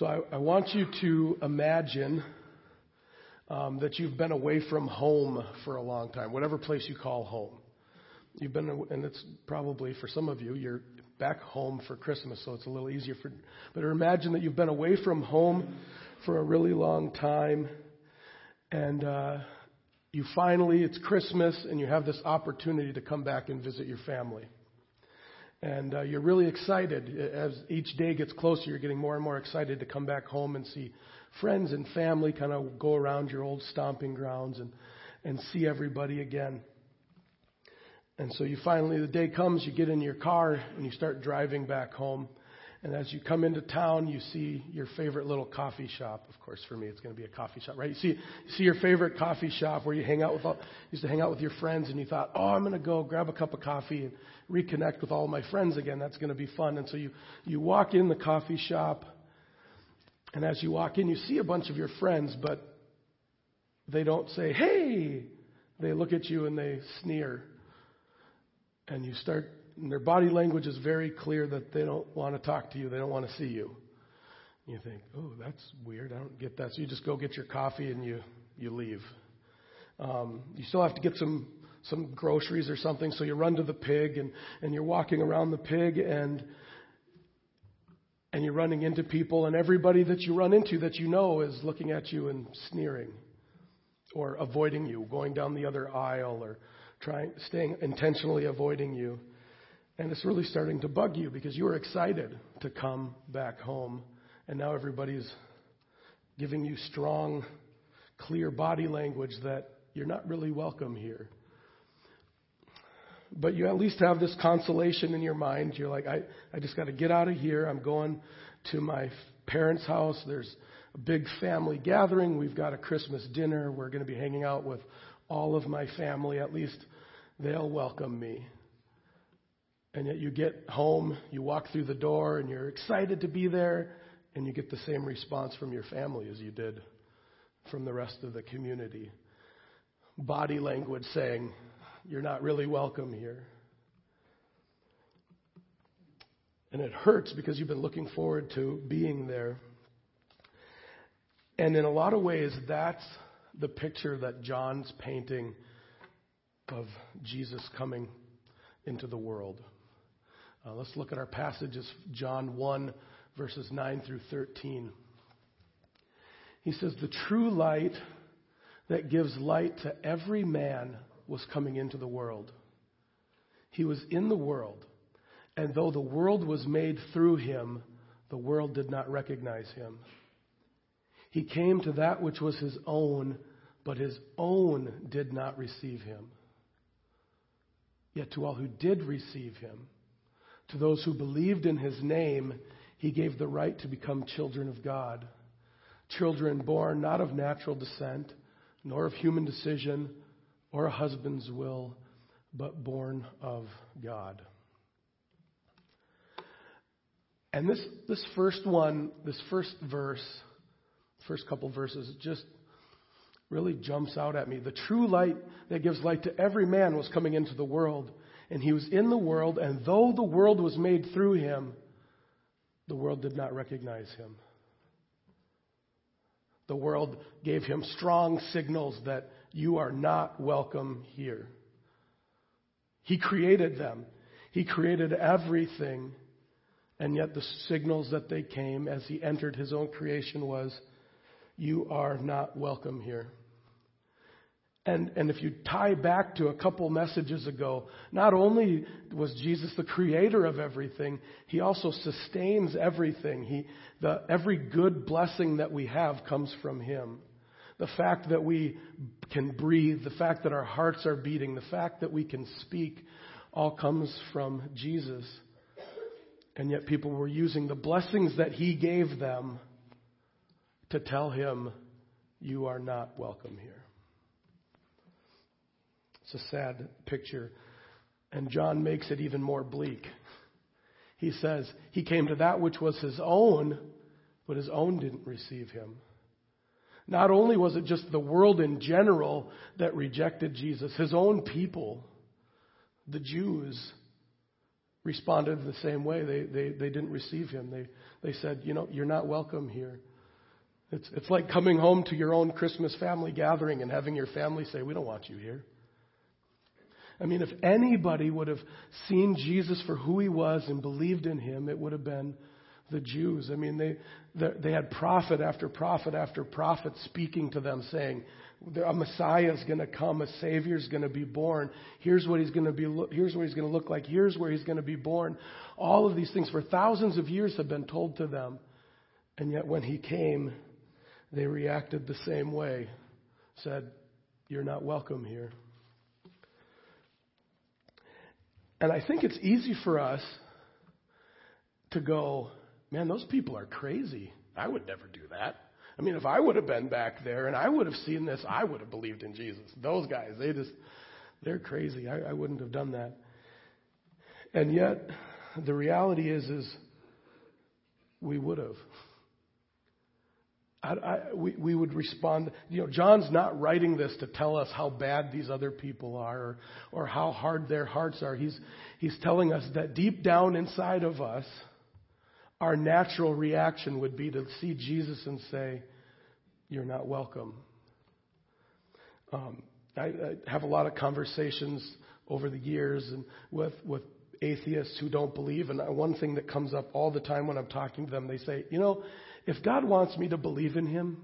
So I, I want you to imagine um, that you've been away from home for a long time, whatever place you call home. You've been, and it's probably for some of you, you're back home for Christmas, so it's a little easier for. But imagine that you've been away from home for a really long time, and uh, you finally, it's Christmas, and you have this opportunity to come back and visit your family. And uh, you're really excited. As each day gets closer, you're getting more and more excited to come back home and see friends and family kind of go around your old stomping grounds and, and see everybody again. And so you finally, the day comes, you get in your car and you start driving back home. And as you come into town, you see your favorite little coffee shop. Of course, for me, it's going to be a coffee shop, right? You see, you see your favorite coffee shop where you hang out with all, used to hang out with your friends, and you thought, oh, I'm going to go grab a cup of coffee and reconnect with all my friends again. That's going to be fun. And so you you walk in the coffee shop, and as you walk in, you see a bunch of your friends, but they don't say, hey. They look at you and they sneer, and you start and their body language is very clear that they don't want to talk to you, they don't want to see you. You think, oh, that's weird. I don't get that. So you just go get your coffee and you you leave. Um, you still have to get some some groceries or something, so you run to the pig and and you're walking around the pig and and you're running into people and everybody that you run into that you know is looking at you and sneering or avoiding you, going down the other aisle or trying staying intentionally avoiding you. And it's really starting to bug you because you were excited to come back home. And now everybody's giving you strong, clear body language that you're not really welcome here. But you at least have this consolation in your mind. You're like, I, I just got to get out of here. I'm going to my parents' house. There's a big family gathering. We've got a Christmas dinner. We're going to be hanging out with all of my family. At least they'll welcome me. And yet you get home, you walk through the door, and you're excited to be there, and you get the same response from your family as you did from the rest of the community. Body language saying, You're not really welcome here. And it hurts because you've been looking forward to being there. And in a lot of ways, that's the picture that John's painting of Jesus coming into the world. Uh, let's look at our passages, John 1, verses 9 through 13. He says, The true light that gives light to every man was coming into the world. He was in the world, and though the world was made through him, the world did not recognize him. He came to that which was his own, but his own did not receive him. Yet to all who did receive him, to those who believed in his name, he gave the right to become children of God. Children born not of natural descent, nor of human decision, or a husband's will, but born of God. And this, this first one, this first verse, first couple verses, just really jumps out at me. The true light that gives light to every man was coming into the world and he was in the world, and though the world was made through him, the world did not recognize him. The world gave him strong signals that you are not welcome here. He created them. He created everything. And yet the signals that they came as he entered his own creation was, you are not welcome here. And, and if you tie back to a couple messages ago, not only was Jesus the creator of everything, he also sustains everything. He, the, every good blessing that we have comes from him. The fact that we can breathe, the fact that our hearts are beating, the fact that we can speak, all comes from Jesus. And yet people were using the blessings that he gave them to tell him, You are not welcome here. It's a sad picture. And John makes it even more bleak. He says, He came to that which was His own, but His own didn't receive Him. Not only was it just the world in general that rejected Jesus, His own people, the Jews, responded the same way. They, they, they didn't receive him. They, they said, You know, you're not welcome here. It's, it's like coming home to your own Christmas family gathering and having your family say, We don't want you here. I mean, if anybody would have seen Jesus for who he was and believed in him, it would have been the Jews. I mean, they, they had prophet after prophet after prophet speaking to them saying, a Messiah is going to come, a Savior is going to be born. Here's what he's going to be. Here's what he's going to look like. Here's where he's going to be born. All of these things for thousands of years have been told to them, and yet when he came, they reacted the same way. Said, "You're not welcome here." And I think it's easy for us to go, "Man, those people are crazy. I would never do that." I mean, if I would have been back there and I would have seen this, I would have believed in Jesus. Those guys, they just, they're crazy. I, I wouldn't have done that. And yet, the reality is, is we would have. I, I, we, we would respond. You know, John's not writing this to tell us how bad these other people are or, or how hard their hearts are. He's, he's telling us that deep down inside of us, our natural reaction would be to see Jesus and say, You're not welcome. Um, I, I, have a lot of conversations over the years and with, with atheists who don't believe. And one thing that comes up all the time when I'm talking to them, they say, You know, if God wants me to believe in Him,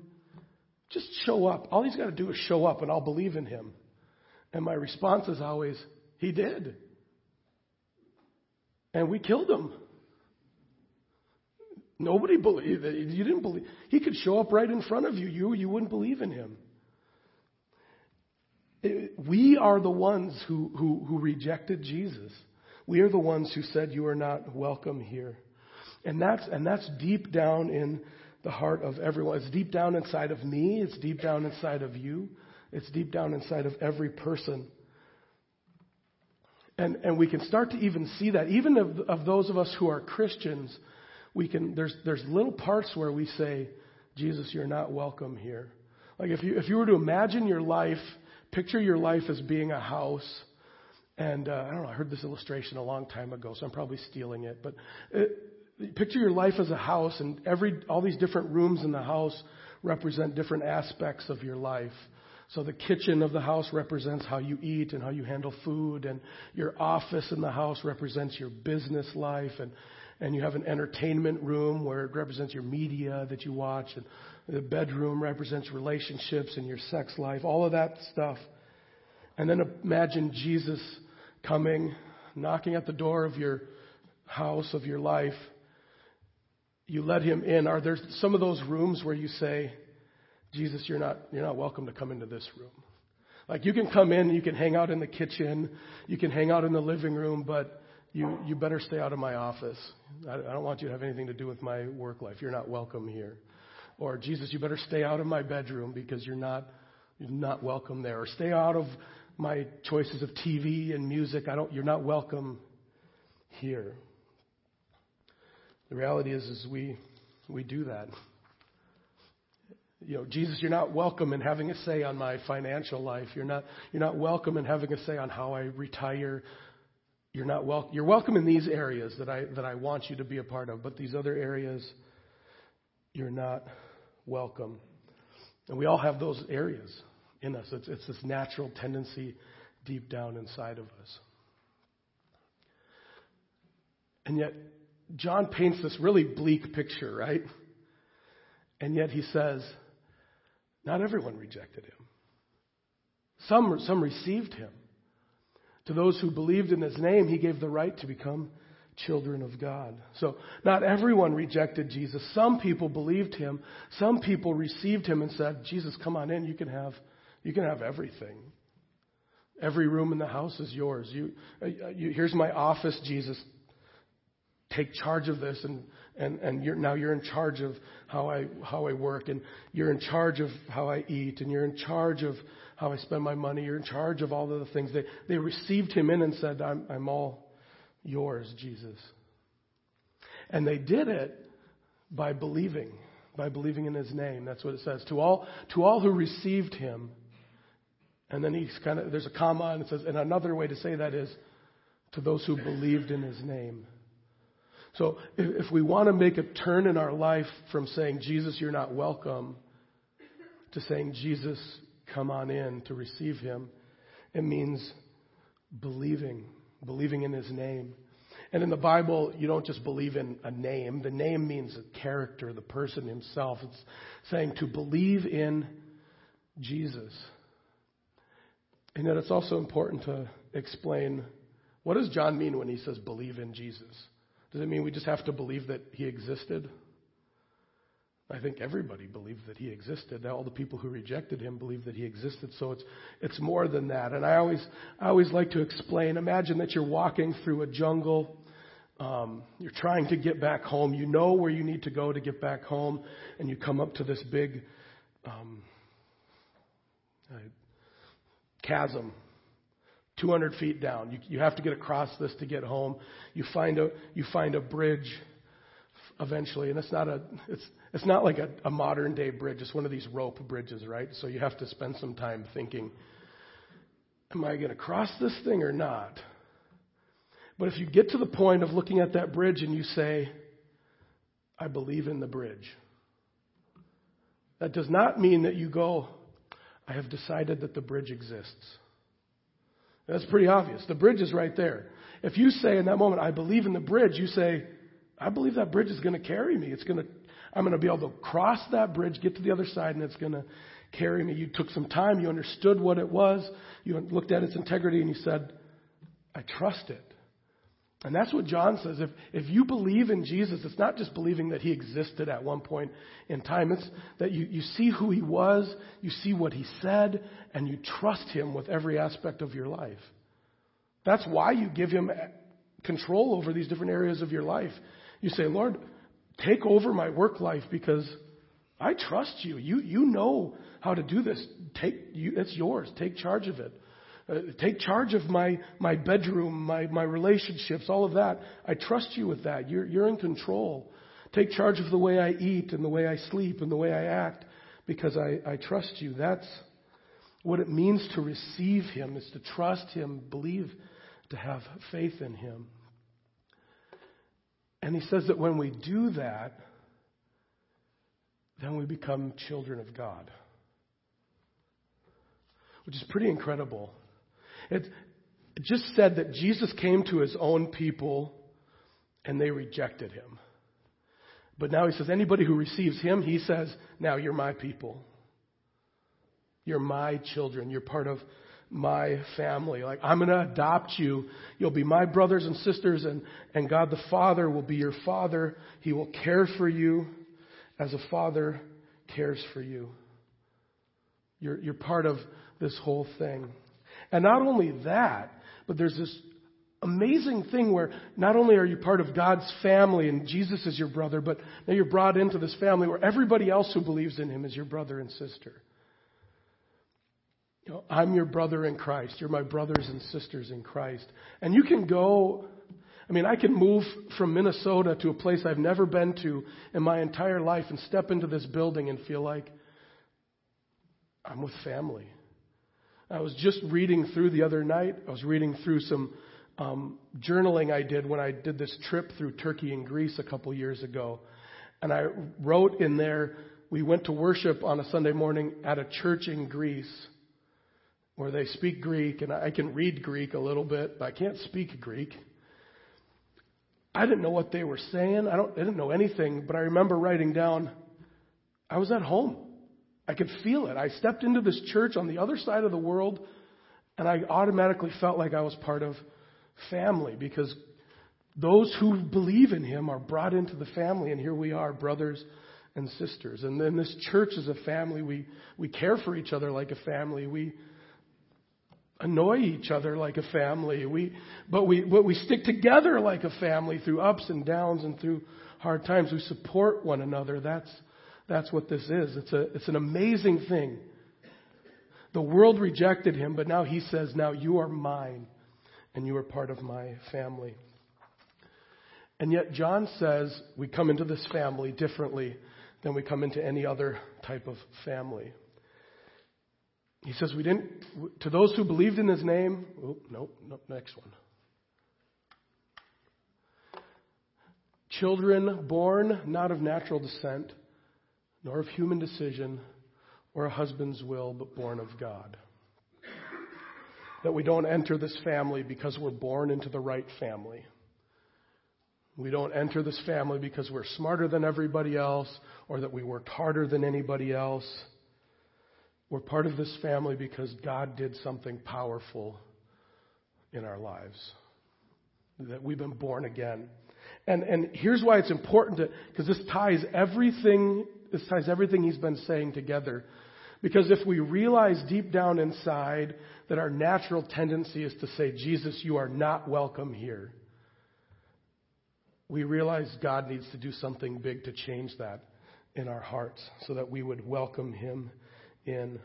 just show up. All He's got to do is show up and I'll believe in Him. And my response is always, He did. And we killed Him. Nobody believed it. You didn't believe. He could show up right in front of you. You, you wouldn't believe in him. It, we are the ones who, who, who rejected Jesus. We are the ones who said, You are not welcome here. And that's, and that's deep down in the heart of everyone. It's deep down inside of me. It's deep down inside of you. It's deep down inside of every person. And, and we can start to even see that, even of, of those of us who are Christians we can there's there's little parts where we say, Jesus, you're not welcome here. Like if you if you were to imagine your life, picture your life as being a house, and uh, I don't know, I heard this illustration a long time ago, so I'm probably stealing it, but it, picture your life as a house, and every all these different rooms in the house represent different aspects of your life. So the kitchen of the house represents how you eat and how you handle food, and your office in the house represents your business life, and and you have an entertainment room where it represents your media that you watch, and the bedroom represents relationships and your sex life, all of that stuff. And then imagine Jesus coming, knocking at the door of your house, of your life. You let him in. Are there some of those rooms where you say, Jesus, you're not, you're not welcome to come into this room? Like you can come in, you can hang out in the kitchen, you can hang out in the living room, but you, you better stay out of my office. I, I don't want you to have anything to do with my work life. You're not welcome here. Or, Jesus, you better stay out of my bedroom because you're not, you're not welcome there. Or stay out of my choices of TV and music. I don't, you're not welcome here. The reality is, is we, we do that. You know, Jesus, you're not welcome in having a say on my financial life. You're not, you're not welcome in having a say on how I retire you're not wel- you're welcome in these areas that I that I want you to be a part of, but these other areas you're not welcome. And we all have those areas in us. It's, it's this natural tendency deep down inside of us. And yet, John paints this really bleak picture, right? And yet he says, not everyone rejected him. Some, some received him. To those who believed in his name, he gave the right to become children of God. So not everyone rejected Jesus. Some people believed him. Some people received him and said, Jesus, come on in. You can have, you can have everything. Every room in the house is yours. You, uh, you, here's my office, Jesus. Take charge of this, and and and you're, now you're in charge of how I how I work, and you're in charge of how I eat, and you're in charge of how I spend my money. You're in charge of all of the things. They, they received him in and said, I'm, I'm all yours, Jesus. And they did it by believing, by believing in his name. That's what it says. To all, to all who received him. And then he's kind of, there's a comma and it says, and another way to say that is, to those who believed in his name. So if we want to make a turn in our life from saying, Jesus, you're not welcome, to saying, Jesus, come on in to receive him, it means believing, believing in his name. And in the Bible, you don't just believe in a name. The name means a character, the person himself. It's saying to believe in Jesus. And yet it's also important to explain what does John mean when he says believe in Jesus? Does it mean we just have to believe that he existed? I think everybody believed that he existed. All the people who rejected him believed that he existed. So it's it's more than that. And I always I always like to explain. Imagine that you're walking through a jungle. Um, you're trying to get back home. You know where you need to go to get back home, and you come up to this big um, uh, chasm 200 feet down. You, you have to get across this to get home. You find a, you find a bridge eventually, and it's not a, it's, it's not like a, a modern day bridge. It's one of these rope bridges, right? So you have to spend some time thinking, am I going to cross this thing or not? But if you get to the point of looking at that bridge and you say, I believe in the bridge, that does not mean that you go, I have decided that the bridge exists. That's pretty obvious. The bridge is right there. If you say in that moment, I believe in the bridge, you say, I believe that bridge is going to carry me. It's going to, I'm going to be able to cross that bridge, get to the other side, and it's going to carry me. You took some time. You understood what it was. You looked at its integrity and you said, I trust it. And that's what John says. If, if you believe in Jesus, it's not just believing that he existed at one point in time. It's that you, you see who he was, you see what he said, and you trust him with every aspect of your life. That's why you give him control over these different areas of your life. You say, Lord, take over my work life because I trust you. You, you know how to do this. Take, you, it's yours. Take charge of it. Uh, take charge of my, my bedroom, my, my relationships, all of that. I trust you with that. You're, you're in control. Take charge of the way I eat and the way I sleep and the way I act because I, I trust you. That's what it means to receive Him, is to trust Him, believe, to have faith in Him. And He says that when we do that, then we become children of God, which is pretty incredible. It, just said that Jesus came to his own people and they rejected him. But now he says, anybody who receives him, he says, now you're my people. You're my children. You're part of my family. Like, I'm going to adopt you. You'll be my brothers and sisters, and, and God the Father will be your father. He will care for you as a father cares for you. You're, you're part of this whole thing. And not only that, but there's this amazing thing where not only are you part of God's family and Jesus is your brother, but now you're brought into this family where everybody else who believes in him is your brother and sister. You know, I'm your brother in Christ. You're my brothers and sisters in Christ. And you can go, I mean, I can move from Minnesota to a place I've never been to in my entire life and step into this building and feel like I'm with family. I was just reading through the other night. I was reading through some um, journaling I did when I did this trip through Turkey and Greece a couple years ago. And I wrote in there, we went to worship on a Sunday morning at a church in Greece where they speak Greek, and I can read Greek a little bit, but I can't speak Greek. I didn't know what they were saying. I, don't, I didn't know anything, but I remember writing down, I was at home. I could feel it. I stepped into this church on the other side of the world, and I automatically felt like I was part of family because those who believe in Him are brought into the family, and here we are, brothers and sisters. And then this church is a family. We, we care for each other like a family. We annoy each other like a family. We, but, we, but we stick together like a family through ups and downs and through hard times. We support one another. That's that's what this is. It's, a, it's an amazing thing. The world rejected him, but now he says, Now you are mine, and you are part of my family. And yet, John says we come into this family differently than we come into any other type of family. He says, We didn't, to those who believed in his name, oh, no, no, next one. Children born not of natural descent, nor of human decision or a husband's will, but born of God. That we don't enter this family because we're born into the right family. We don't enter this family because we're smarter than everybody else or that we worked harder than anybody else. We're part of this family because God did something powerful in our lives. That we've been born again. And, and here's why it's important to, because this ties everything, this ties everything he's been saying together. Because if we realize deep down inside that our natural tendency is to say, Jesus, you are not welcome here, we realize God needs to do something big to change that in our hearts so that we would welcome him in.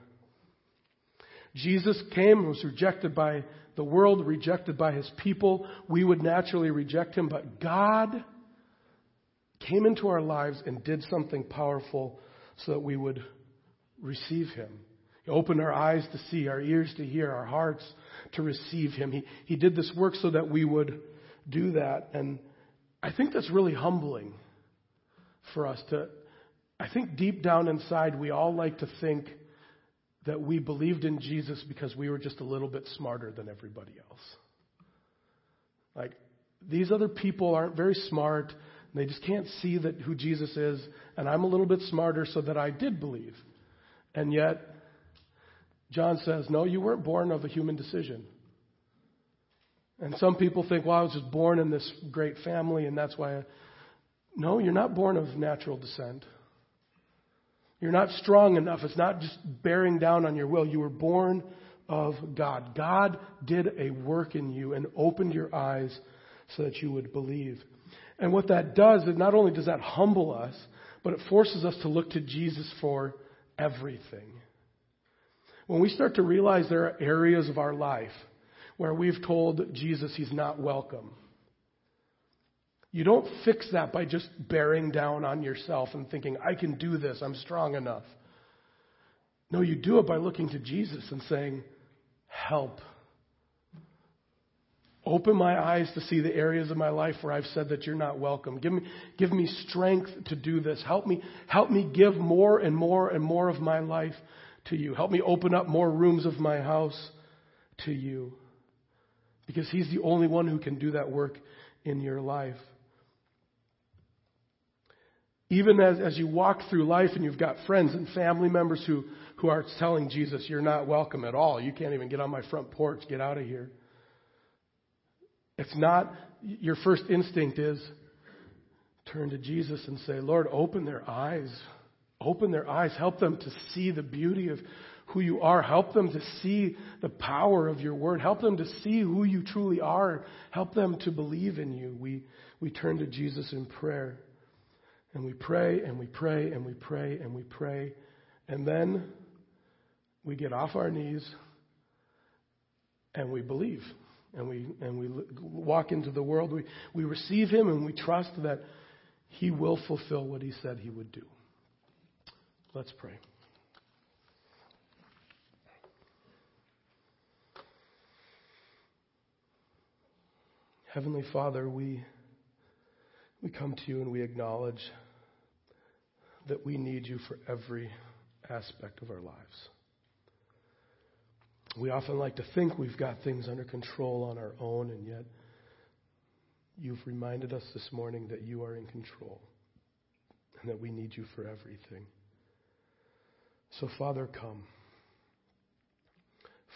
Jesus came, was rejected by the world, rejected by his people. We would naturally reject him, but God came into our lives and did something powerful so that we would receive him. He opened our eyes to see, our ears to hear, our hearts to receive him. He, he did this work so that we would do that. And I think that's really humbling for us to. I think deep down inside, we all like to think that we believed in Jesus because we were just a little bit smarter than everybody else. Like, these other people aren't very smart. They just can't see that who Jesus is, and I'm a little bit smarter so that I did believe. And yet, John says, no, you weren't born of a human decision. And some people think, well, I was just born in this great family, and that's why. I... No, you're not born of natural descent. You're not strong enough. It's not just bearing down on your will. You were born of God. God did a work in you and opened your eyes so that you would believe. And what that does is not only does that humble us, but it forces us to look to Jesus for everything. When we start to realize there are areas of our life where we've told Jesus he's not welcome, you don't fix that by just bearing down on yourself and thinking, I can do this, I'm strong enough. No, you do it by looking to Jesus and saying, Help. Open my eyes to see the areas of my life where I've said that you're not welcome. Give me, give me strength to do this. Help me, help me give more and more and more of my life to you. Help me open up more rooms of my house to you. Because He's the only one who can do that work in your life. Even as, as you walk through life and you've got friends and family members who, who are telling Jesus, you're not welcome at all. You can't even get on my front porch. Get out of here. It's not, your first instinct is turn to Jesus and say, Lord, open their eyes. Open their eyes. Help them to see the beauty of who you are. Help them to see the power of your word. Help them to see who you truly are. Help them to believe in you. We, we turn to Jesus in prayer. And we pray and we pray and we pray and we pray. And then we get off our knees and we believe. And we, and we walk into the world. We, we receive Him and we trust that He will fulfill what He said He would do. Let's pray. Heavenly Father, we we come to you and we acknowledge that we need you for every aspect of our lives. We often like to think we've got things under control on our own, and yet you've reminded us this morning that you are in control and that we need you for everything. So, Father, come.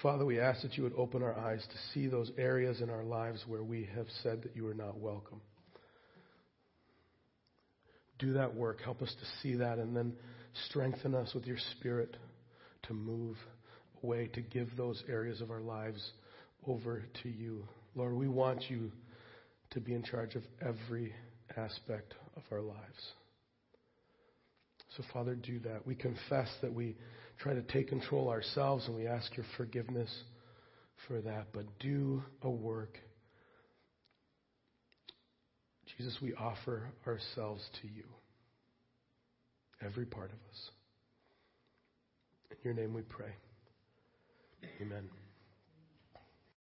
Father, we ask that you would open our eyes to see those areas in our lives where we have said that you are not welcome do that work. Help us to see that and then strengthen us with your spirit to move away, to give those areas of our lives over to you. Lord, we want you to be in charge of every aspect of our lives. So, Father, do that. We confess that we try to take control ourselves and we ask your forgiveness for that. But do a work Jesus, we offer ourselves to you, every part of us. In your name we pray. Amen.